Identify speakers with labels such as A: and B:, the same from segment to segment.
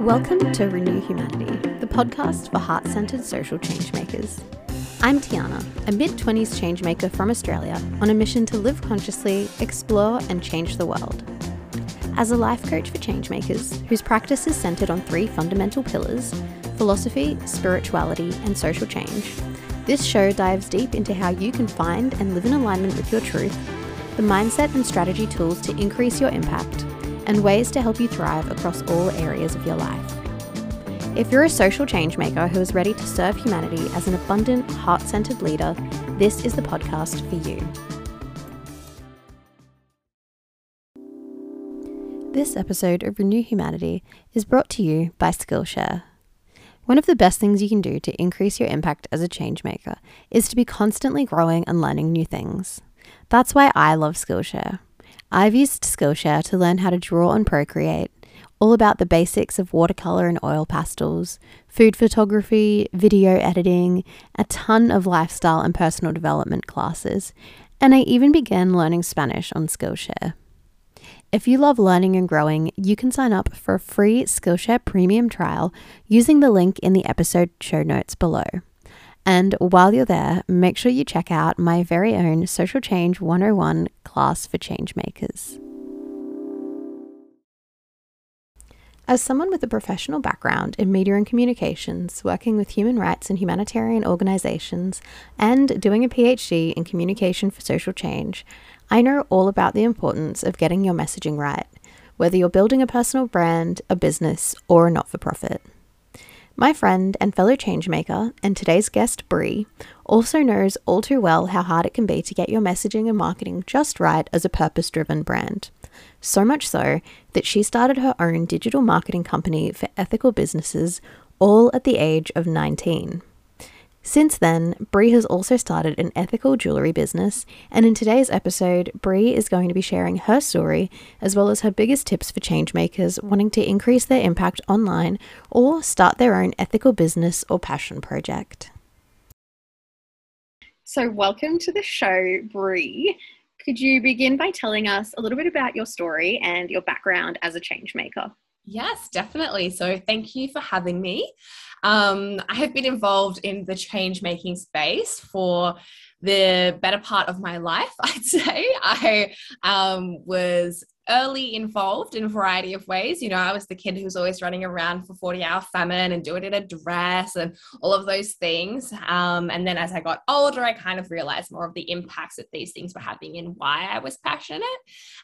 A: Welcome to Renew Humanity, the podcast for heart centered social changemakers. I'm Tiyana, a mid 20s changemaker from Australia on a mission to live consciously, explore, and change the world. As a life coach for changemakers, whose practice is centered on three fundamental pillars philosophy, spirituality, and social change, this show dives deep into how you can find and live in alignment with your truth, the mindset and strategy tools to increase your impact and ways to help you thrive across all areas of your life. If you're a social change maker who is ready to serve humanity as an abundant, heart centered leader, this is the podcast for you. This episode of Renew Humanity is brought to you by Skillshare. One of the best things you can do to increase your impact as a change maker is to be constantly growing and learning new things. That's why I love Skillshare. I've used Skillshare to learn how to draw and procreate, all about the basics of watercolor and oil pastels, food photography, video editing, a ton of lifestyle and personal development classes, and I even began learning Spanish on Skillshare. If you love learning and growing, you can sign up for a free Skillshare premium trial using the link in the episode show notes below. And while you're there, make sure you check out my very own Social Change 101 class for changemakers. As someone with a professional background in media and communications, working with human rights and humanitarian organizations, and doing a PhD in communication for social change, I know all about the importance of getting your messaging right, whether you're building a personal brand, a business, or a not for profit. My friend and fellow changemaker, and today's guest, Bree, also knows all too well how hard it can be to get your messaging and marketing just right as a purpose driven brand. So much so that she started her own digital marketing company for ethical businesses, all at the age of 19. Since then, Bree has also started an ethical jewelry business, and in today's episode, Bree is going to be sharing her story as well as her biggest tips for changemakers wanting to increase their impact online or start their own ethical business or passion project. So, welcome to the show, Bree. Could you begin by telling us a little bit about your story and your background as a changemaker?
B: Yes, definitely. So, thank you for having me. Um, I have been involved in the change making space for the better part of my life, I'd say. I um, was early involved in a variety of ways. You know, I was the kid who was always running around for 40 hour famine and doing it in a dress and all of those things. Um, and then as I got older, I kind of realized more of the impacts that these things were having and why I was passionate.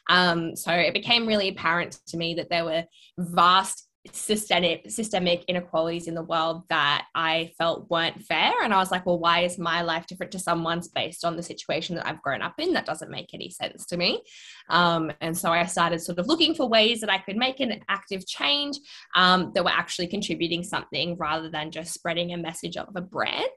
B: Um, so it became really apparent to me that there were vast systemic systemic inequalities in the world that I felt weren't fair. And I was like well why is my life different to someone's based on the situation that I've grown up in? That doesn't make any sense to me. Um, and so I started sort of looking for ways that I could make an active change um, that were actually contributing something rather than just spreading a message of a brand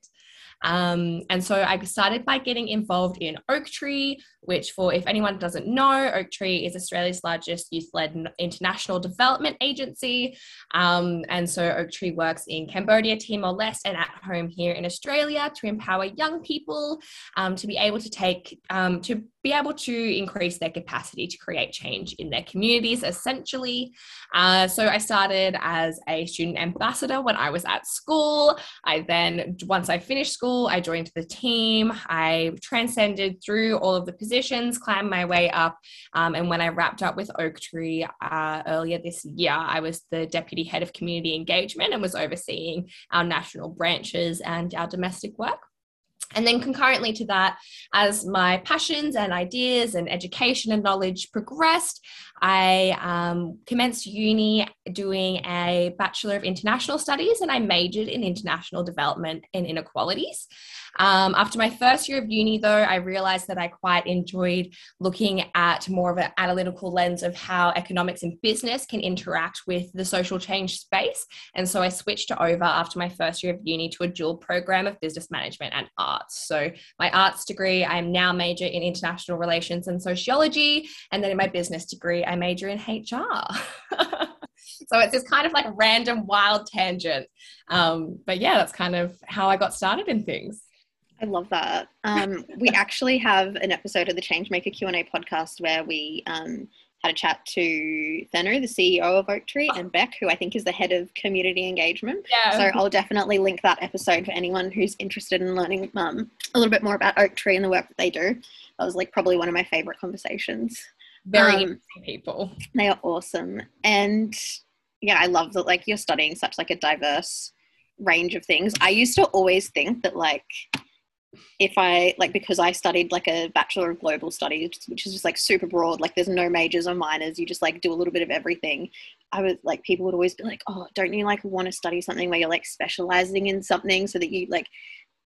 B: um, and so I started by getting involved in Oaktree, which, for if anyone doesn't know, Oaktree is Australia's largest youth led international development agency. Um, and so Oaktree works in Cambodia, Timor Leste, and at home here in Australia to empower young people um, to be able to take, um, to be able to increase their capacity to create change in their communities, essentially. Uh, so I started as a student ambassador when I was at school. I then, once I finished school, I joined the team. I transcended through all of the positions, climbed my way up. Um, and when I wrapped up with Oaktree uh, earlier this year, I was the deputy head of community engagement and was overseeing our national branches and our domestic work. And then concurrently to that, as my passions and ideas and education and knowledge progressed, I um, commenced uni doing a Bachelor of International Studies and I majored in International Development and Inequalities. Um, after my first year of uni, though, I realized that I quite enjoyed looking at more of an analytical lens of how economics and business can interact with the social change space. And so I switched over after my first year of uni to a dual program of business management and arts. So my arts degree, I am now major in international relations and sociology. And then in my business degree, major in HR. so it's this kind of like random wild tangent. Um, but yeah, that's kind of how I got started in things.
C: I love that. Um, we actually have an episode of the Changemaker Q&A podcast where we um, had a chat to Thenu, the CEO of Oak Oaktree, and Beck, who I think is the head of community engagement.
B: Yeah.
C: So I'll definitely link that episode for anyone who's interested in learning um, a little bit more about Oaktree and the work that they do. That was like probably one of my favorite conversations.
B: Very
C: Um,
B: interesting people.
C: They are awesome. And yeah, I love that like you're studying such like a diverse range of things. I used to always think that like if I like because I studied like a bachelor of global studies, which is just like super broad, like there's no majors or minors, you just like do a little bit of everything. I was like people would always be like, Oh, don't you like want to study something where you're like specializing in something so that you like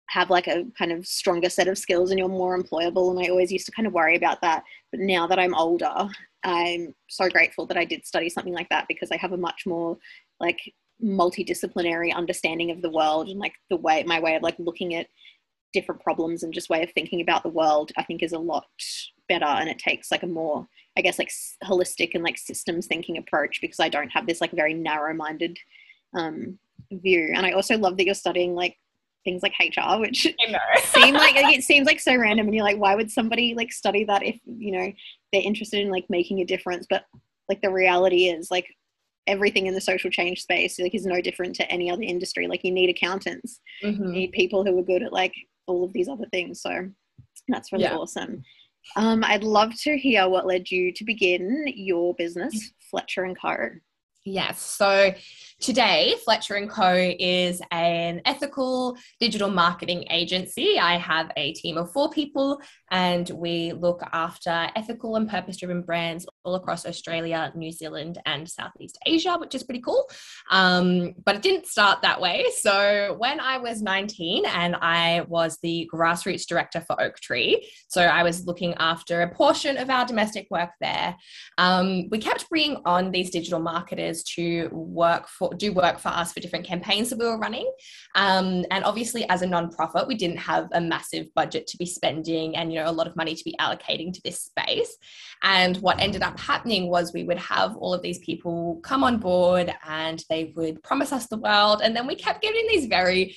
C: have like a kind of stronger set of skills and you're more employable and I always used to kind of worry about that. But now that I'm older, I'm so grateful that I did study something like that because I have a much more like multidisciplinary understanding of the world and like the way my way of like looking at different problems and just way of thinking about the world I think is a lot better and it takes like a more I guess like holistic and like systems thinking approach because I don't have this like very narrow-minded um, view and I also love that you're studying like things like HR which seem like it seems like so random and you're like why would somebody like study that if you know they're interested in like making a difference? But like the reality is like everything in the social change space like is no different to any other industry. Like you need accountants. You
B: Mhm.
C: need people who are good at like all of these other things. So that's really
B: Yeah.
C: awesome. Um, i'd love to hear what led you to begin your business fletcher and co.
B: Yes. So today, Fletcher Co. is an ethical digital marketing agency. I have a team of four people, and we look after ethical and purpose driven brands all across Australia, New Zealand, and Southeast Asia, which is pretty cool. Um, but it didn't start that way. So when I was 19 and I was the grassroots director for Oaktree, so I was looking after a portion of our domestic work there um, we kept bringing on these digital marketers to work for do work for us for different campaigns that we were running. Um, and obviously as a nonprofit we didn't have a massive budget to be spending and you know a lot of money to be allocating to this space. And what ended up happening was we would have all of these people come on board and they would promise us the world. And then we kept getting these very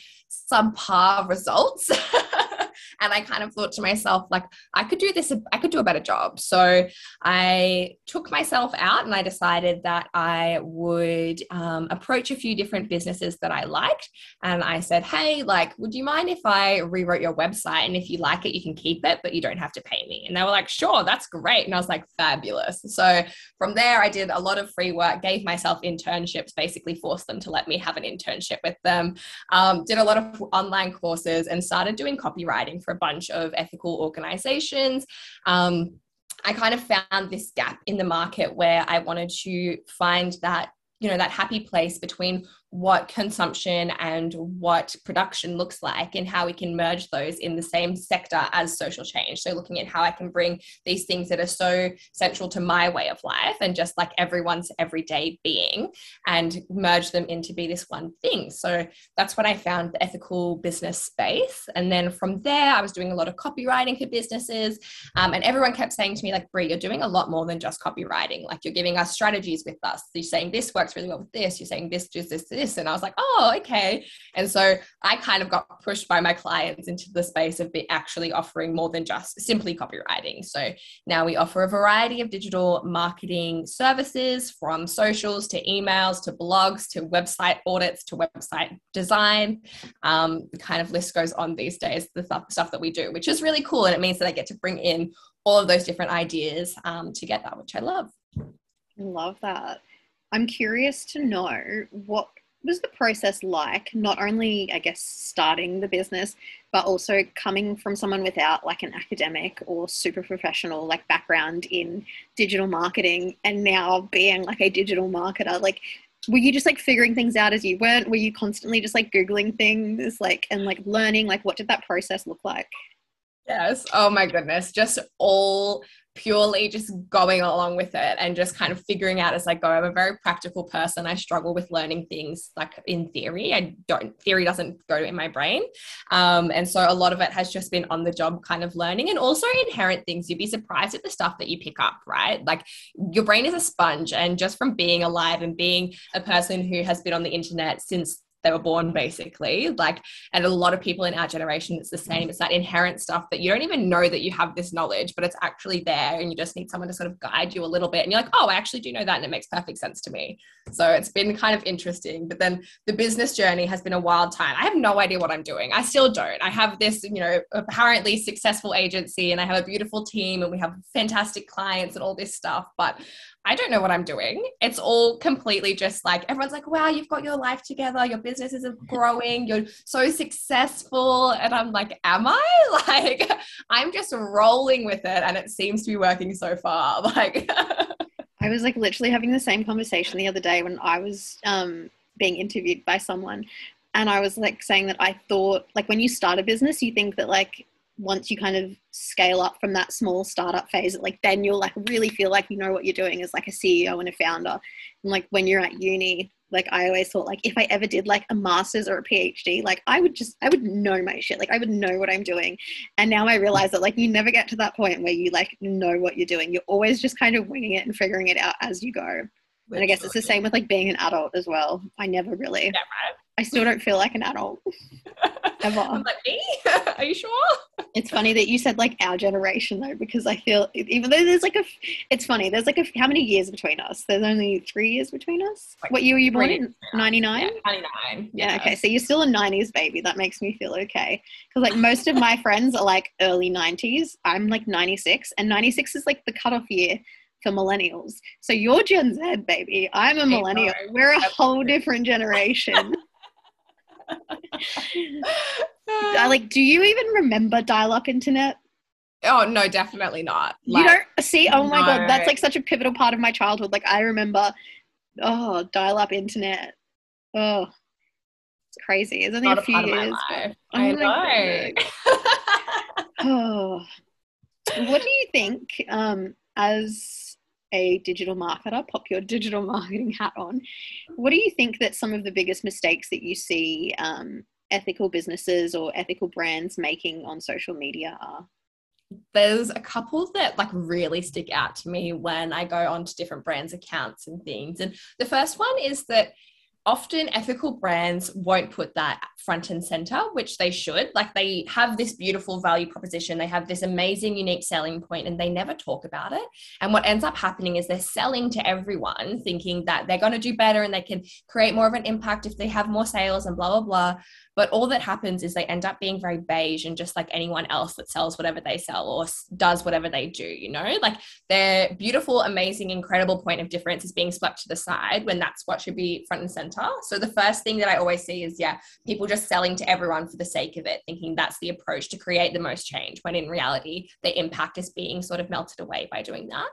B: subpar results and i kind of thought to myself like i could do this i could do a better job so I took myself out and I decided that I would um, approach a few different businesses that I liked. And I said, hey, like, would you mind if I rewrote your website? And if you like it, you can keep it, but you don't have to pay me. And they were like, sure, that's great. And I was like, fabulous. So from there, I did a lot of free work, gave myself internships, basically forced them to let me have an internship with them, um, did a lot of online courses, and started doing copywriting for a bunch of ethical organizations. Um, I kind of found this gap in the market where I wanted to find that, you know, that happy place between what consumption and what production looks like and how we can merge those in the same sector as social change. So looking at how I can bring these things that are so central to my way of life and just like everyone's everyday being and merge them into be this one thing. So that's when I found the ethical business space. And then from there, I was doing a lot of copywriting for businesses. Um, and everyone kept saying to me, like, Bree, you're doing a lot more than just copywriting. Like, you're giving us strategies with us. You're saying this works really well with this. You're saying this, this, this, this. And I was like, oh, okay. And so I kind of got pushed by my clients into the space of actually offering more than just simply copywriting. So now we offer a variety of digital marketing services from socials to emails to blogs to website audits to website design. Um, the kind of list goes on these days, the stuff, stuff that we do, which is really cool. And it means that I get to bring in all of those different ideas um, together, which I love.
C: I love that. I'm curious to know what was the process like, not only, I guess, starting the business, but also coming from someone without like an academic or super professional like background in digital marketing and now being like a digital marketer. Like, were you just like figuring things out as you went? Were you constantly just like Googling things like and like learning? Like, what did that process look like?
B: Yes. Oh my goodness. Just all purely just going along with it and just kind of figuring out as I go. I'm a very practical person. I struggle with learning things like in theory. I don't, theory doesn't go in my brain. Um, and so a lot of it has just been on the job kind of learning and also inherent things. You'd be surprised at the stuff that you pick up, right? Like your brain is a sponge. And just from being alive and being a person who has been on the internet since they were born basically. Like and a lot of people in our generation it's the same. It's that inherent stuff that you don't even know that you have this knowledge but it's actually there and you just need someone to sort of guide you a little bit and you're like oh i actually do know that and it makes perfect sense to me. So it's been kind of interesting but then the business journey has been a wild time. I have no idea what i'm doing. I still don't. I have this you know apparently successful agency and i have a beautiful team and we have fantastic clients and all this stuff but I don't know what I'm doing. It's all completely just like everyone's like, wow, you've got your life together, your business is growing, you're so successful. And I'm like, am I? Like, I'm just rolling with it and it seems to be working so far. Like,
C: I was like literally having the same conversation the other day when I was um, being interviewed by someone. And I was like saying that I thought, like, when you start a business, you think that, like, once you kind of scale up from that small startup phase, like then you'll like really feel like you know what you're doing as like a CEO and a founder. And like when you're at uni, like I always thought like if I ever did like a master's or a PhD, like I would just I would know my shit. Like I would know what I'm doing. And now I realize that like you never get to that point where you like know what you're doing. You're always just kind of winging it and figuring it out as you go. And I guess it's the same with like being an adult as well. I never really. Yeah, right. I still don't feel like an adult.
B: Ever. I'm like, me? Are you sure?
C: It's funny that you said like our generation though, because I feel even though there's like a, it's funny. There's like a how many years between us? There's only three years between us. Like what year were you born in? Ninety nine.
B: Ninety nine.
C: Yeah. Okay, so you're still a '90s baby. That makes me feel okay. Because like most of my friends are like early '90s. I'm like '96, and '96 is like the cutoff year for millennials. So you're Gen Z, baby. I'm a millennial. We're a whole different generation. I like, do you even remember dial-up internet?
B: Oh no, definitely not.
C: Like, you don't see. Oh my no. god, that's like such a pivotal part of my childhood. Like I remember, oh, dial-up internet. Oh, it's crazy. It's only not a few years.
B: Oh I know.
C: oh, what do you think? Um, as a digital marketer, pop your digital marketing hat on. What do you think that some of the biggest mistakes that you see um, ethical businesses or ethical brands making on social media are?
B: There's a couple that like really stick out to me when I go onto different brands' accounts and things. And the first one is that often ethical brands won't put that front and center, which they should. Like they have this beautiful value proposition, they have this amazing, unique selling point, and they never talk about it. And what ends up happening is they're selling to everyone, thinking that they're going to do better and they can create more of an impact if they have more sales and blah, blah, blah. But all that happens is they end up being very beige and just like anyone else that sells whatever they sell or does whatever they do, you know? Like their beautiful, amazing, incredible point of difference is being swept to the side when that's what should be front and center. So the first thing that I always see is, yeah, people just selling to everyone for the sake of it, thinking that's the approach to create the most change, when in reality, the impact is being sort of melted away by doing that.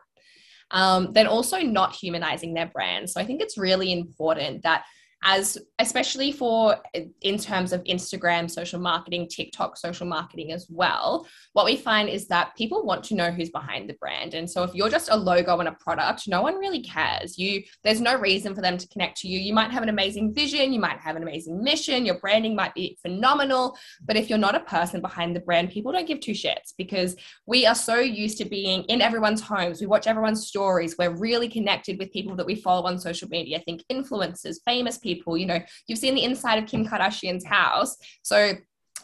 B: Um, then also not humanizing their brand. So I think it's really important that as especially for in terms of Instagram social marketing, TikTok social marketing as well, what we find is that people want to know who's behind the brand. And so if you're just a logo and a product, no one really cares. You there's no reason for them to connect to you. You might have an amazing vision, you might have an amazing mission, your branding might be phenomenal, but if you're not a person behind the brand, people don't give two shits because we are so used to being in everyone's homes. We watch everyone's stories. We're really connected with people that we follow on social media. I think influencers, famous people people. You know, you've seen the inside of Kim Kardashian's house. So,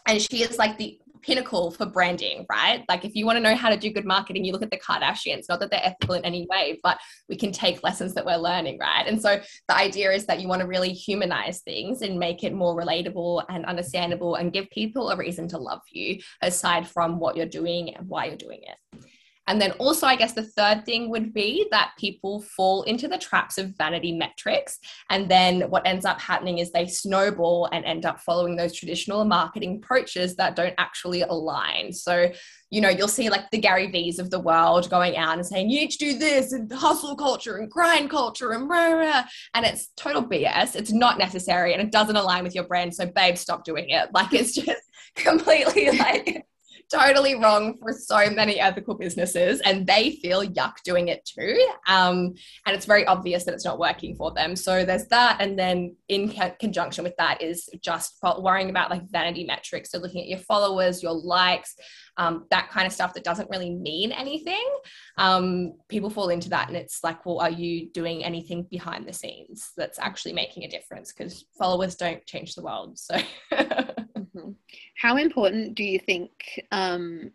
B: and she is like the pinnacle for branding, right? Like if you want to know how to do good marketing, you look at the Kardashians, not that they're ethical in any way, but we can take lessons that we're learning, right? And so the idea is that you want to really humanize things and make it more relatable and understandable and give people a reason to love you aside from what you're doing and why you're doing it. And then also, I guess the third thing would be that people fall into the traps of vanity metrics. And then what ends up happening is they snowball and end up following those traditional marketing approaches that don't actually align. So, you know, you'll see like the Gary V's of the world going out and saying, you need to do this and hustle culture and grind culture and rah, rah. And it's total BS. It's not necessary and it doesn't align with your brand. So, babe, stop doing it. Like, it's just completely like totally wrong for so many ethical businesses and they feel yuck doing it too. Um, and it's very obvious that it's not working for them. So there's that and then in co- conjunction with that is just worrying about like vanity metrics so looking at your followers your likes um, that kind of stuff that doesn't really mean anything. Um, people fall into that and it's like well are you doing anything behind the scenes that's actually making a difference? Because followers don't change the world so
C: mm-hmm. how important do you think um,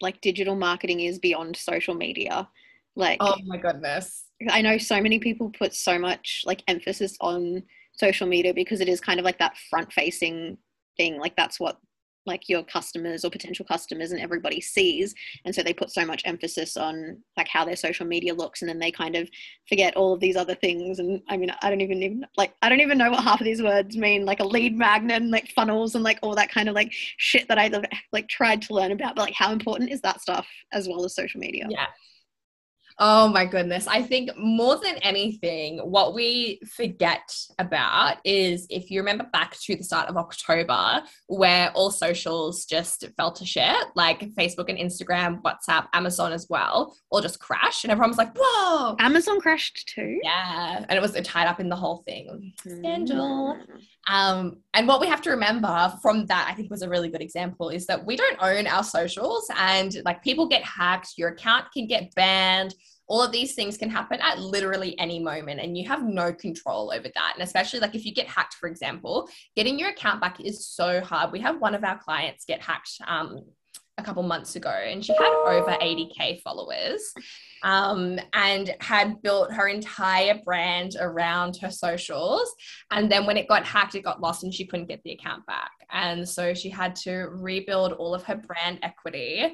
C: like digital marketing is beyond social media like
B: oh my goodness
C: i know so many people put so much like emphasis on social media because it is kind of like that front facing thing like that's what like your customers or potential customers and everybody sees. And so they put so much emphasis on like how their social media looks and then they kind of forget all of these other things. And i mean i don't even even like i don't even know what half of these words mean like a lead magnet and like funnels and like all that kind of like shit that i like tried to learn about. But like how important is that stuff as well as social media?
B: Yeah Oh my goodness. I think more than anything, what we forget about is if you remember back to the start of October, where all socials just fell to shit, like Facebook and Instagram, WhatsApp, Amazon as well, all just crashed. And everyone was like, whoa.
C: Amazon crashed too.
B: Yeah. And it was tied up in the whole thing. Scandal. Mm. Um, and what we have to remember from that, I think was a really good example, is that we don't own our socials and like people get hacked, your account can get banned. All of these things can happen at literally any moment, and you have no control over that. And especially like if you get hacked, for example, getting your account back is so hard. We have one of our clients get hacked um, a couple months ago, and she had over 80k followers um, and had built her entire brand around her socials. And then when it got hacked, it got lost and she couldn't get the account back. And so she had to rebuild all of her brand equity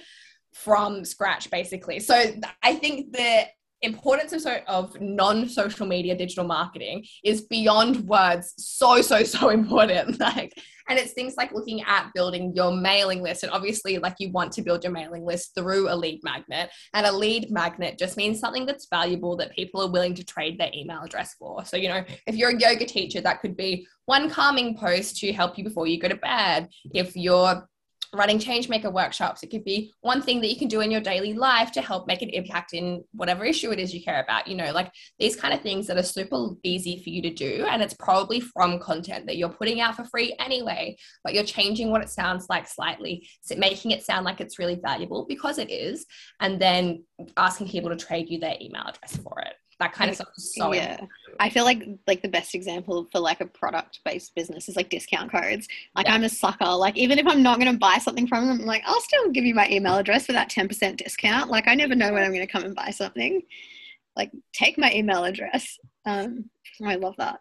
B: from scratch, basically. So I think the importance of, of non-social media digital marketing is beyond words so so so important. Like and it's things like looking at building your mailing list. And obviously like you want to build your mailing list through a lead magnet. And a lead magnet just means something that's valuable that people are willing to trade their email address for. So you know if you're a yoga teacher that could be one calming post to help you before you go to bed. If you're running changemaker workshops. It could be one thing that you can do in your daily life to help make an impact in whatever issue it is you care about. You know, like these kind of things that are super easy for you to do. And it's probably from content that you're putting out for free anyway, but you're changing what it sounds like slightly, so making it sound like it's really valuable because it is. And then asking people to trade you their email address for it that kind of stuff is so yeah. important.
C: i feel like like the best example for like a product based business is like discount codes. Like yeah. i'm a sucker. Like even if i'm not going to buy something from them I'm like i'll still give you my email address for that 10% discount. Like i never know when i'm going to come and buy something. Like take my email address. Um i love that.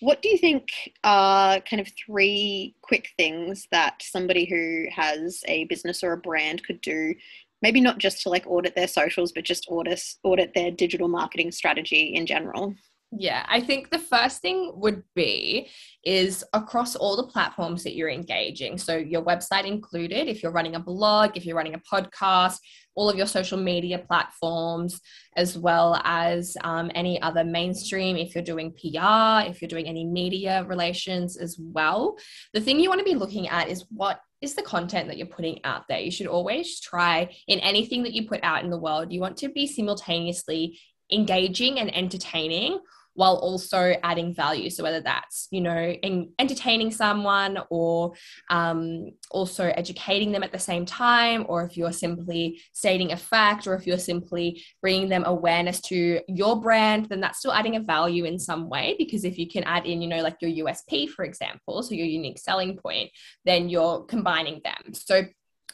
C: What do you think are kind of three quick things that somebody who has a business or a brand could do maybe not just to like audit their socials, but just audit audit their digital marketing strategy in general?
B: Yeah, I think the first thing would be is across all the platforms that you're engaging. So, your website included, if you're running a blog, if you're running a podcast, all of your social media platforms, as well as um, any other mainstream, if you're doing PR, if you're doing any media relations as well. The thing you want to be looking at is what is the content that you're putting out there. You should always try in anything that you put out in the world, you want to be simultaneously engaging and entertaining while also adding value. So whether that's you know in entertaining someone or um, also educating them at the same time, or if you're simply stating a fact, or if you're simply bringing them awareness to your brand, then that's still adding a value in some way. Because if you can add in you know like your USP, for example, so your unique selling point, then you're combining them. So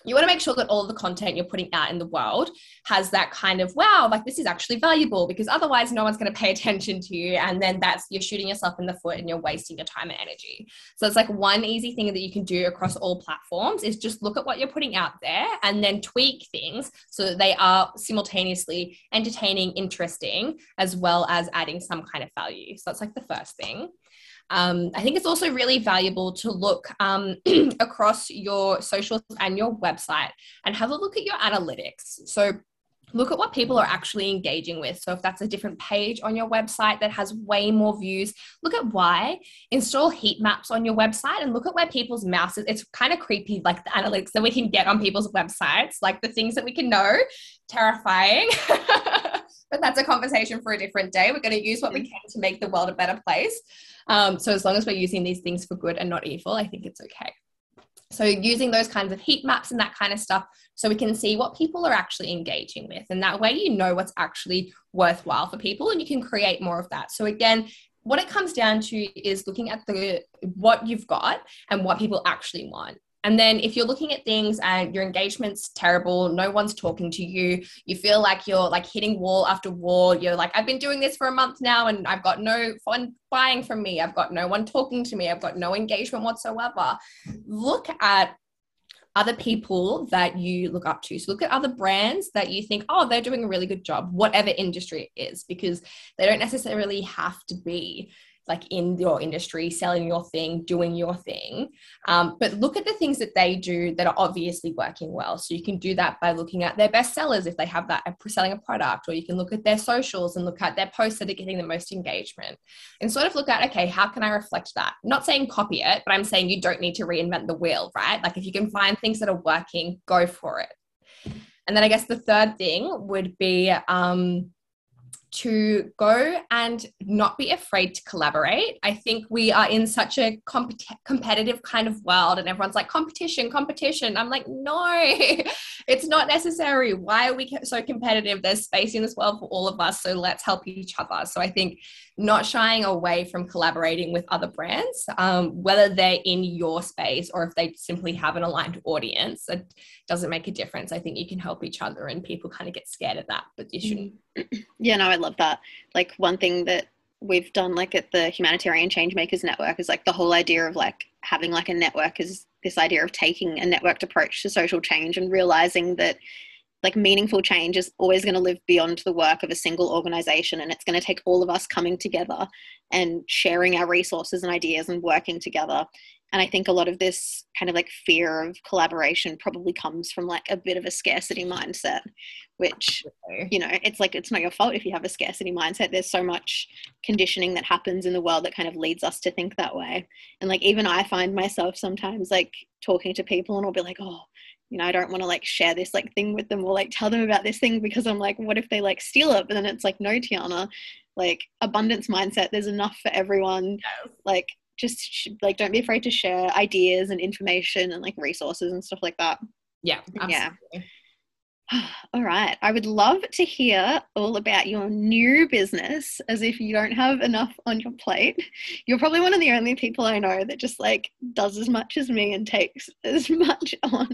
B: you want to make sure that all the content you're putting out in the world has that kind of wow like this is actually valuable because otherwise no one's going to pay attention to you and then that's you're shooting yourself in the foot and you're wasting your time and energy. So it's like one easy thing that you can do across all platforms is just look at what you're putting out there and then tweak things so that they are simultaneously entertaining interesting as well as adding some kind of value. So that's like the first thing um, I think it's also really valuable to look um, across your socials and your website and have a look at your analytics. So look at what people are actually engaging with. So if that's a different page on your website that has way more views, look at why. Install heat maps on your website and look at where people's mouses. It's kind of creepy, like the analytics that we can get on people's websites, like the things that we can know. Terrifying. but that's a conversation for a different day. We're going to use what we can to make the world a better place. Um, so as long as we're using these things for good and not evil, I think it's okay. So using those kinds of heat maps and that kind of stuff so we can see what people are actually engaging with. And that way you know what's actually worthwhile for people and you can create more of that. So again, what it comes down to is looking at the what you've got and what people actually want. And then if you're looking at things and your engagement's terrible, no one's talking to you, you feel like you're like hitting wall after wall, you're like, I've been doing this for a month now and I've got no fun buying from me, I've got no one talking to me, I've got no engagement whatsoever. Look at other people that you look up to. So look at other brands that you think, oh, they're doing a really good job, whatever industry it is, because they don't necessarily have to be like in your industry, selling your thing, doing your thing. Um, but look at the things that they do that are obviously working well. So you can do that by looking at their best sellers if they have that selling a product, or you can look at their socials and look at their posts that are getting the most engagement and sort of look at, okay, how can I reflect that? I'm not saying copy it, but I'm saying you don't need to reinvent the wheel, right? Like if you can find things that are working, go for it. And then I guess the third thing would be, um, to go and not be afraid to collaborate. I think we are in such a comp- competitive kind of world, and everyone's like, competition, competition. I'm like, no, it's not necessary. Why are we so competitive? There's space in this world for all of us, so let's help each other. So I think not shying away from collaborating with other brands, um, whether they're in your space or if they simply have an aligned audience, it doesn't make a difference. I think you can help each other, and people kind of get scared of that, but you shouldn't.
C: Yeah, no, I love that. Like one thing that we've done like at the humanitarian changemakers network is like the whole idea of like having like a network is this idea of taking a networked approach to social change and realizing that like meaningful change is always going to live beyond the work of a single organization and it's going to take all of us coming together and sharing our resources and ideas and working together. And i think a lot of this kind of like fear of collaboration probably comes from like a bit of a scarcity mindset which you know it's like it's not your fault if you have a scarcity mindset. There's so much conditioning that happens in the world that kind of leads us to think that way. And like even i find myself sometimes like talking to people and i'll be like oh you know, I don't want to like share this like thing with them or like tell them about this thing because I'm like, what if they like steal it? But then it's like, no, Tiyana, like abundance mindset, there's enough for everyone. Yes. Like, just sh- like, don't be afraid to share ideas and information and like resources and stuff like that.
B: Yeah. Absolutely. Yeah.
C: All right. I would love to hear all about your new business as if you don't have enough on your plate. You're probably one of the only people I know that just like does as much as me and takes as much on.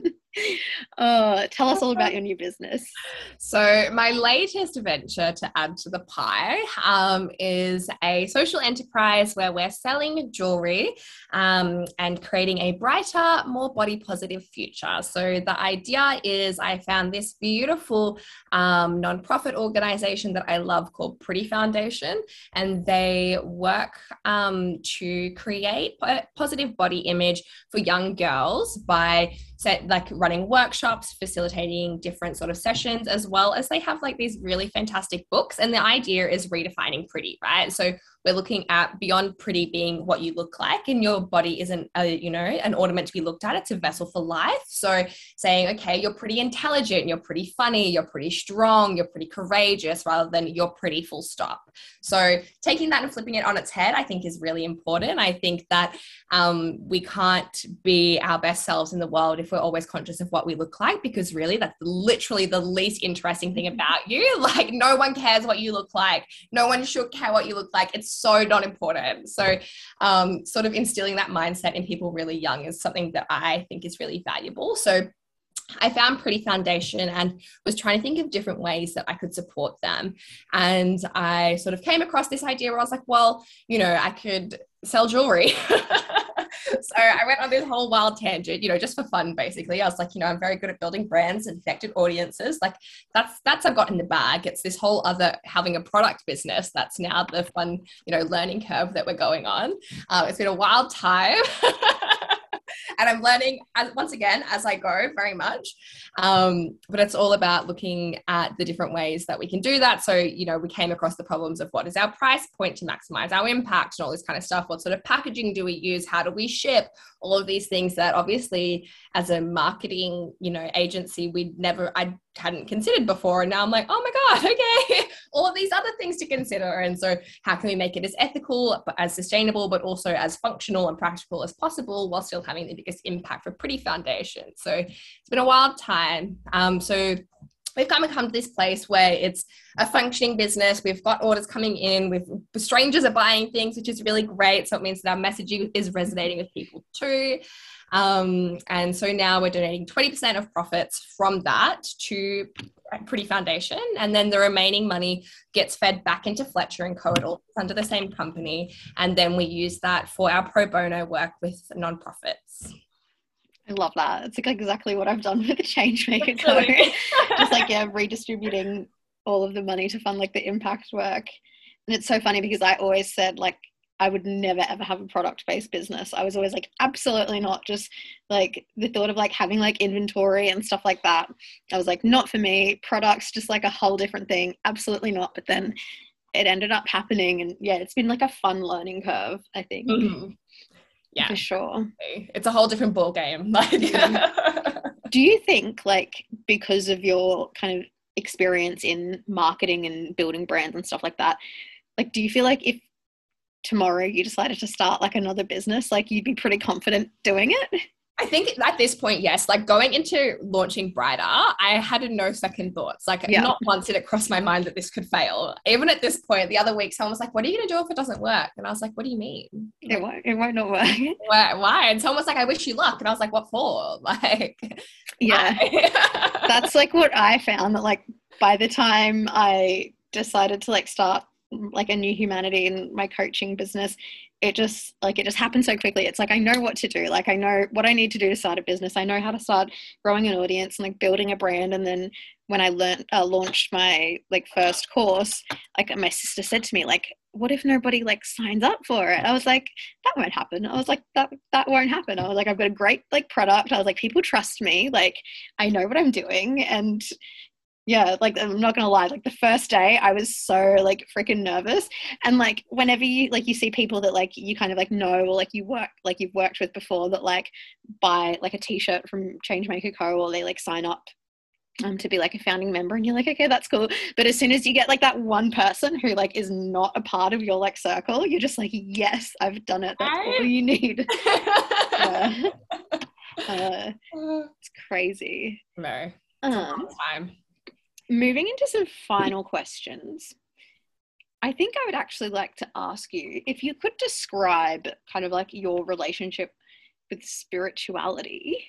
C: Uh, tell us all about your new business.
B: So, my latest venture to add to the pie um, is a social enterprise where we're selling jewelry um, and creating a brighter, more body positive future. So, the idea is I found this beautiful um, nonprofit organization that I love called Pretty Foundation, and they work um, to create positive body image for young girls by set, like running workshops, facilitating different sort of sessions, as well as they have like these really fantastic books. And the idea is redefining pretty, right? So we're looking at beyond pretty being what you look like and your body isn't a you know an ornament to be looked at. It's a vessel for life. So saying okay you're pretty intelligent you're pretty funny you're pretty strong you're pretty courageous rather than you're pretty full stop. So taking that and flipping it on its head i think is really important. I think that um, we can't be our best selves in the world if we're always conscious of what we look like because really that's literally the least interesting thing about you. Like no one cares what you look like. No one should care what you look like. It's so not important. So, um, sort of instilling that mindset in people really young is something that I think is really valuable. So, I found Pretty Foundation and was trying to think of different ways that I could support them. And I sort of came across this idea where I was like, well, you know, I could sell jewelry. so I went on this whole wild tangent, you know, just for fun, basically. I was like, you know, I'm very good at building brands and connected audiences. Like that's that's I've got in the bag. It's this whole other having a product business that's now the fun, you know, learning curve that we're going on. Uh, it's been a wild time. and I'm learning as, once again as I go very much. Um, but it's all about looking at the different ways that we can do that. So, you know, we came across the problems of what is our price point to maximize our impact and all this kind of stuff. What sort of packaging do we use? How do we ship? All of these things that obviously as a marketing, you know, agency, we'd never, I hadn't considered before. And now I'm like, oh my God, okay, all of these other things to consider. And so, how can we make it as ethical, as sustainable, but also as functional and practical as possible while still having the biggest impact for Pretty Foundation? So, it's been a wild time. Um, so, we've kind of come to this place where it's a functioning business. We've got orders coming in. We've strangers are buying things, which is really great. So it means that our messaging is resonating with people too. Um, and so now we're donating 20% of profits from that to a Pretty Foundation. And then the remaining money gets fed back into Fletcher and Co. Under the same company. And then we use that for our pro bono work with nonprofits.
C: I love that. It's like exactly what I've done with the Changemaker Co. Just like, yeah, redistributing all of the money to fund like the impact work. And it's so funny because I always said like I would never ever have a product based business. I was always like, absolutely not. Just like the thought of like having like inventory and stuff like that. I was like, not for me. Products, just like a whole different thing. Absolutely not. But then it ended up happening. And yeah, it's been like a fun learning curve, I think. Mm-hmm.
B: Yeah.
C: For sure.
B: It's a whole different ball game.
C: like Do you think like because of your kind of experience in marketing and building brands and stuff like that, like do you feel like if tomorrow you decided to start like another business, like you'd be pretty confident doing it?
B: I think at this point, yes. Like going into launching Brighter, I had no second thoughts. Like yeah. not once did it cross my mind that this could fail. Even at this point, the other week, someone was like, "What are you going to do if it doesn't work?" And I was like, "What do you mean?
C: It won't. It won't not work.
B: Why? why? And someone was like, "I wish you luck," and I was like, "What for?" Like,
C: yeah, that's like what I found. That like by the time I decided to like start like a new humanity in my coaching business it just like it just happened so quickly. It's like i know what to do. Like i know what i need to do to start a business. I know how to start growing an audience and like building a brand. And then when i learned uh, launched my like first course like my sister said to me like what if nobody like signs up for it? I was like that won't happen. I was like that that won't happen. I was like i've got a great like product. I was like people trust me. Like i know what i'm doing. And yeah like i'm not gonna lie like the first day i was so like freaking nervous. And like whenever you like you see people that like you kind of like know or like you work like you've worked with before that like buy like a t-shirt from changemaker co or they like sign up um, to be like a founding member and you're like okay that's cool. But as soon as you get like that one person who like is not a part of your like circle you're just like yes i've done it. That's all you need. Uh, uh, it's crazy.
B: No. Um, time
C: moving into some final questions. I think I would actually like to ask you if you could describe kind of like your relationship with spirituality.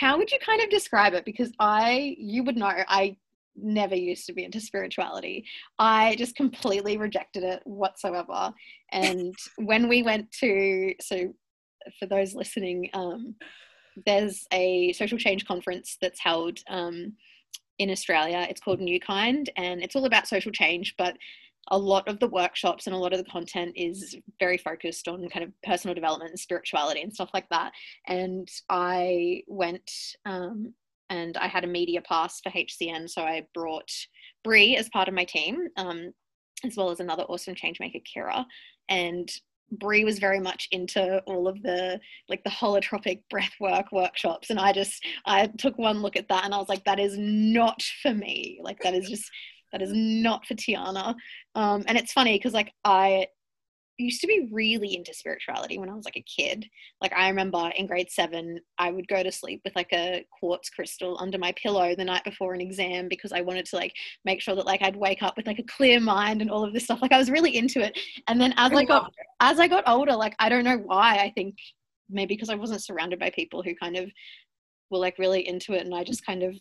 C: How would you kind of describe it? Because I, you would know, I never used to be into spirituality. I just completely rejected it whatsoever. And when we went to, so for those listening, um, there's a social change conference that's held um, in Australia. It's called Newkind and it's all about social change, but a lot of the workshops and a lot of the content is very focused on kind of personal development and spirituality and stuff like that. And I went um, and I had a media pass for HCN, so I brought Bree as part of my team, um, as well as another awesome changemaker, Kira. And Bree was very much into all of the like the holotropic breath work workshops and I just I took one look at that and I was like that is not for me. Like that is just that is not for Tiyana. Um, and it's funny because like I used to be really into spirituality when I was like a kid. Like I remember in grade seven, I would go to sleep with like a quartz crystal under my pillow the night before an exam because I wanted to like make sure that like I'd wake up with like a clear mind and all of this stuff. Like I was really into it. And then as I got as I got older, like I don't know why. I think maybe because I wasn't surrounded by people who kind of were like really into it and I just kind of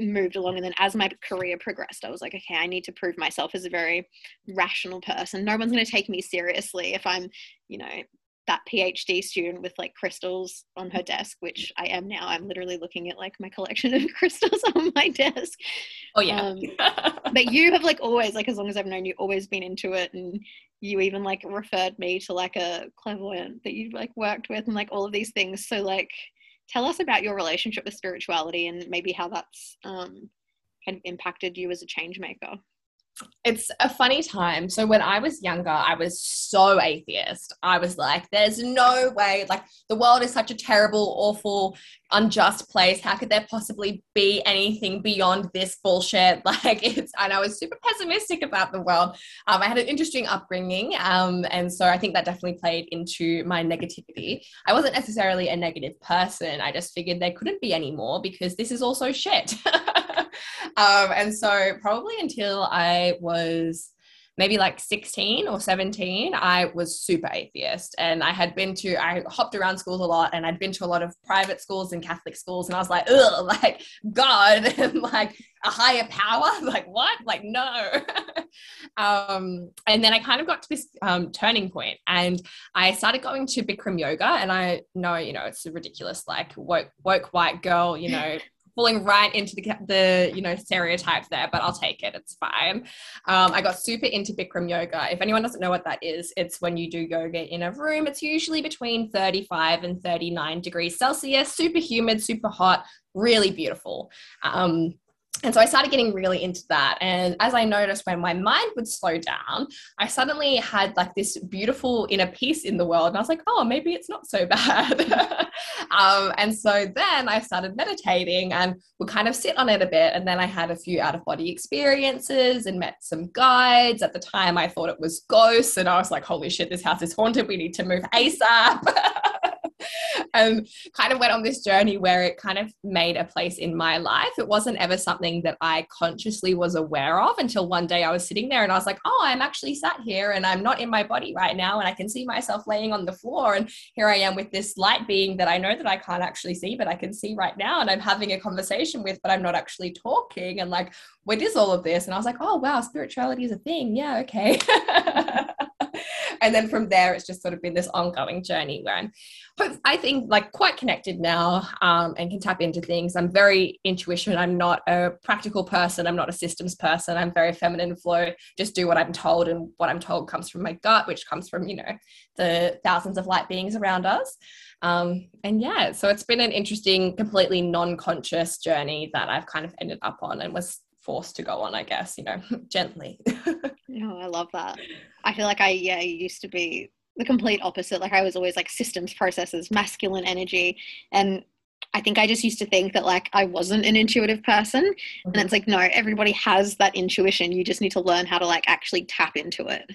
C: moved along and then as my career progressed i was like okay i need to prove myself as a very rational person no one's going to take me seriously if i'm you know that PhD student with like crystals on her desk, which I am now. I'm literally looking at like my collection of crystals on my desk.
B: Oh yeah.
C: Um, but you have like always, like as long as I've known you, always been into it, and you even like referred me to like a clairvoyant that you like worked with, and like all of these things. So like, tell us about your relationship with spirituality and maybe how that's um, kind of impacted you as a change maker
B: it's a funny time. So when I was younger, I was so atheist. I was like, there's no way, like the world is such a terrible, awful, unjust place. How could there possibly be anything beyond this bullshit? Like it's, and I was super pessimistic about the world. Um, I had an interesting upbringing. Um, and so I think that definitely played into my negativity. I wasn't necessarily a negative person. I just figured there couldn't be any more because this is also shit. um, and so probably until I was maybe like 16 or 17 i was super atheist. And i had been to i hopped around schools a lot and i'd been to a lot of private schools and catholic schools. And i was like ugh like god and like a higher power? Like what? Like no. Um, and then i kind of got to this um, turning point and i started going to bikram yoga. And i know you know it's a ridiculous like woke woke white girl you know falling right into the, the you know stereotype there but i'll take it. It's fine. Um, i got super into bikram yoga. If anyone doesn't know what that is it's when you do yoga in a room. It's usually between 35 and 39 degrees celsius super humid super hot really beautiful. Um, and so I started getting really into that. And as I noticed when my mind would slow down, I suddenly had like this beautiful inner peace in the world. And I was like, oh, maybe it's not so bad. um, and so then I started meditating and would kind of sit on it a bit. And then I had a few out of body experiences and met some guides. At the time, I thought it was ghosts. And I was like, holy shit, this house is haunted. We need to move ASAP. and um, kind of went on this journey where it kind of made a place in my life. It wasn't ever something that I consciously was aware of until one day I was sitting there and I was like, oh, I'm actually sat here and I'm not in my body right now. And I can see myself laying on the floor. And here I am with this light being that I know that I can't actually see, but I can see right now. And I'm having a conversation with, but I'm not actually talking. And like, what is all of this? And I was like, oh, wow, spirituality is a thing. Yeah, okay. and then from there, it's just sort of been this ongoing journey where I'm, I think, like quite connected now um, and can tap into things. I'm very intuition. I'm not a practical person. I'm not a systems person. I'm very feminine flow. Just do what I'm told, and what I'm told comes from my gut, which comes from you know the thousands of light beings around us. Um, and yeah, so it's been an interesting, completely non-conscious journey that I've kind of ended up on and was forced to go on, I guess, you know, gently.
C: no, I love that. I feel like I, yeah, used to be the complete opposite. Like I was always like systems, processes, masculine energy. And I think I just used to think that like I wasn't an intuitive person. Mm-hmm. And it's like, no, everybody has that intuition. You just need to learn how to like actually tap into it.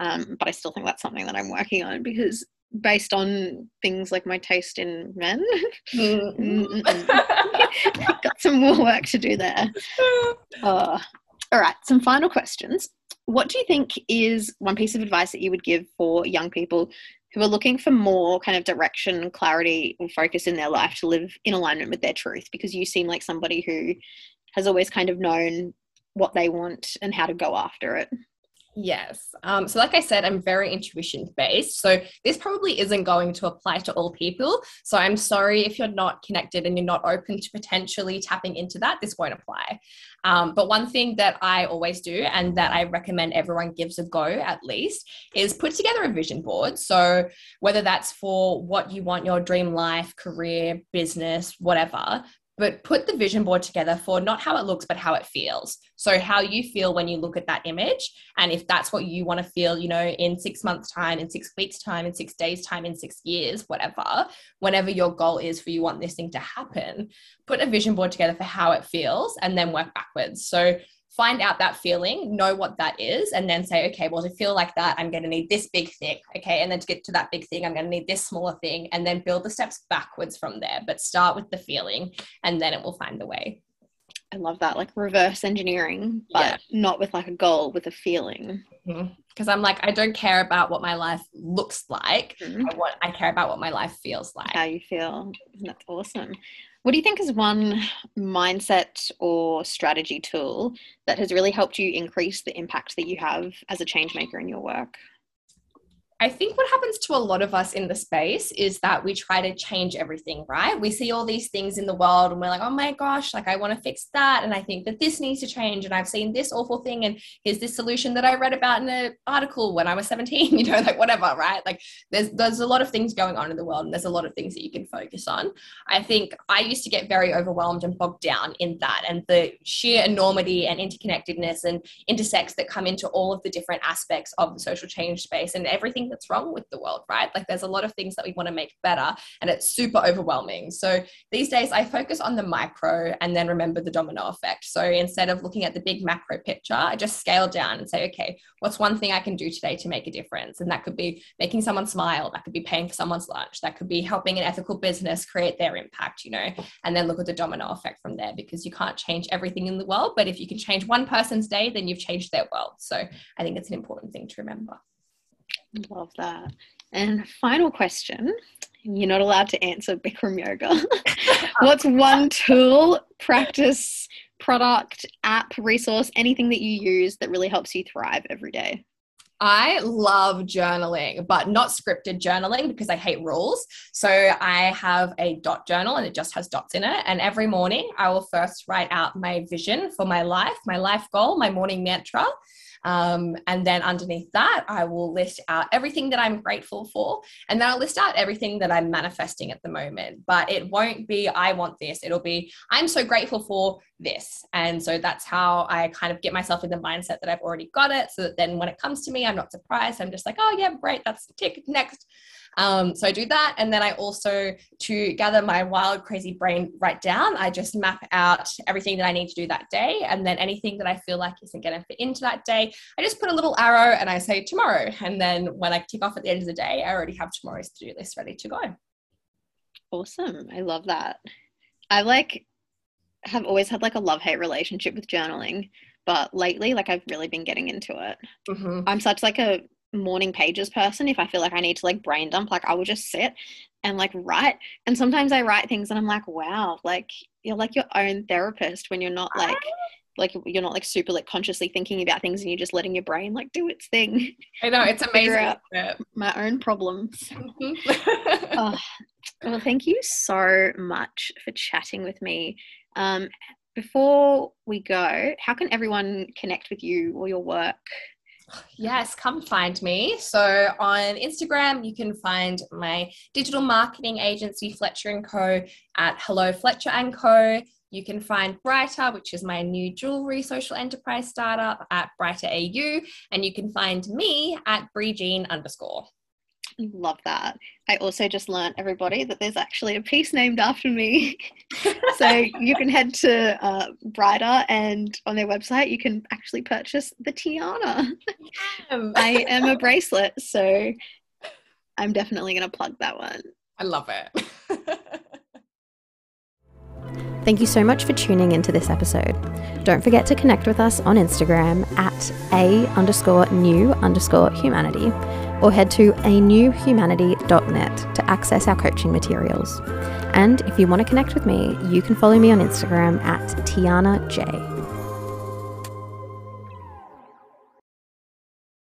C: Um, but I still think that's something that I'm working on because based on things like my taste in men. Mm-hmm. Got some more work to do there. Uh, all right, some final questions. What do you think is one piece of advice that you would give for young people who are looking for more kind of direction, clarity, and focus in their life to live in alignment with their truth? Because you seem like somebody who has always kind of known what they want and how to go after it.
B: Yes. Um, so, like I said, I'm very intuition based. So, this probably isn't going to apply to all people. So, I'm sorry if you're not connected and you're not open to potentially tapping into that, this won't apply. Um, but one thing that I always do and that I recommend everyone gives a go at least is put together a vision board. So, whether that's for what you want your dream life, career, business, whatever, but put the vision board together for not how it looks but how it feels. So how you feel when you look at that image and if that's what you want to feel you know in six months time in six weeks time in six days time in six years whatever whenever your goal is for you want this thing to happen put a vision board together for how it feels and then work backwards. So find out that feeling, know what that is, and then say, okay, well, to feel like that, I'm going to need this big thing. Okay. And then to get to that big thing, I'm going to need this smaller thing, and then build the steps backwards from there. But start with the feeling, and then it will find the way.
C: I love that, like reverse engineering, but yeah. not with like a goal, with a feeling.
B: Because mm-hmm. I'm like, I don't care about what my life looks like. Mm-hmm. I want, I care about what my life feels like.
C: How you feel. That's awesome. What do you think is one mindset or strategy tool that has really helped you increase the impact that you have as a change maker in your work?
B: I think what happens to a lot of us in the space is that we try to change everything, right? We see all these things in the world and we're like, oh my gosh, like I want to fix that. And I think that this needs to change. And I've seen this awful thing. And here's this solution that I read about in an article when I was 17, you know, like whatever, right? Like there's there's a lot of things going on in the world and there's a lot of things that you can focus on. I think I used to get very overwhelmed and bogged down in that and the sheer enormity and interconnectedness and intersects that come into all of the different aspects of the social change space and everything that's wrong with the world, right? Like there's a lot of things that we want to make better and it's super overwhelming. So these days I focus on the micro and then remember the domino effect. So instead of looking at the big macro picture, I just scale down and say, okay, what's one thing I can do today to make a difference? And that could be making someone smile, that could be paying for someone's lunch, that could be helping an ethical business create their impact, you know, and then look at the domino effect from there because you can't change everything in the world. But if you can change one person's day, then you've changed their world. So I think it's an important thing to remember.
C: Love that. And final question. You're not allowed to answer Bikram yoga. What's one tool, practice, product, app, resource, anything that you use that really helps you thrive every day?
B: I love journaling, but not scripted journaling because I hate rules. So I have a dot journal and it just has dots in it. And every morning I will first write out my vision for my life, my life goal, my morning mantra. Um, and then underneath that, I will list out everything that I'm grateful for. And then I'll list out everything that I'm manifesting at the moment. But it won't be, I want this. It'll be, I'm so grateful for this. And so that's how I kind of get myself in the mindset that I've already got it. So that then when it comes to me, I'm not surprised. I'm just like, oh, yeah, great. That's tick next. Um, so I do that. And then I also, to gather my wild, crazy brain right down, I just map out everything that I need to do that day. And then anything that I feel like isn't going to fit into that day, I just put a little arrow and I say tomorrow. And then when I tick off at the end of the day, I already have tomorrow's to do list ready to go.
C: Awesome. I love that. I like, have always had like a love hate relationship with journaling but lately like i've really been getting into it. Mm-hmm. i'm such like a morning pages person if i feel like i need to like brain dump like i will just sit and like write. And sometimes i write things and i'm like wow like you're like your own therapist when you're not like like you're not like super like consciously thinking about things and you're just letting your brain like do its thing.
B: I know it's amazing
C: my own problems. Oh, well thank you so much for chatting with me. Um, before we go how can everyone connect with you or your work
B: Yes, come find me. So on Instagram, you can find my digital marketing agency, Fletcher and Co. at Hello Fletcher and Co. You can find Brighter, which is my new jewelry social enterprise startup at Brighter AU, and you can find me at Breejean underscore.
C: Love that. I also just learned, everybody, that there's actually a piece named after me. so you can head to uh, Brighter and on their website, you can actually purchase the Tiyana. I am a bracelet. So I'm definitely going to plug that one.
B: I love it.
A: Thank you so much for tuning into this episode. Don't forget to connect with us on Instagram at a underscore new underscore humanity or head to a newhumanity.net to access our coaching materials. And if you want to connect with me, you can follow me on Instagram at Tiyana J.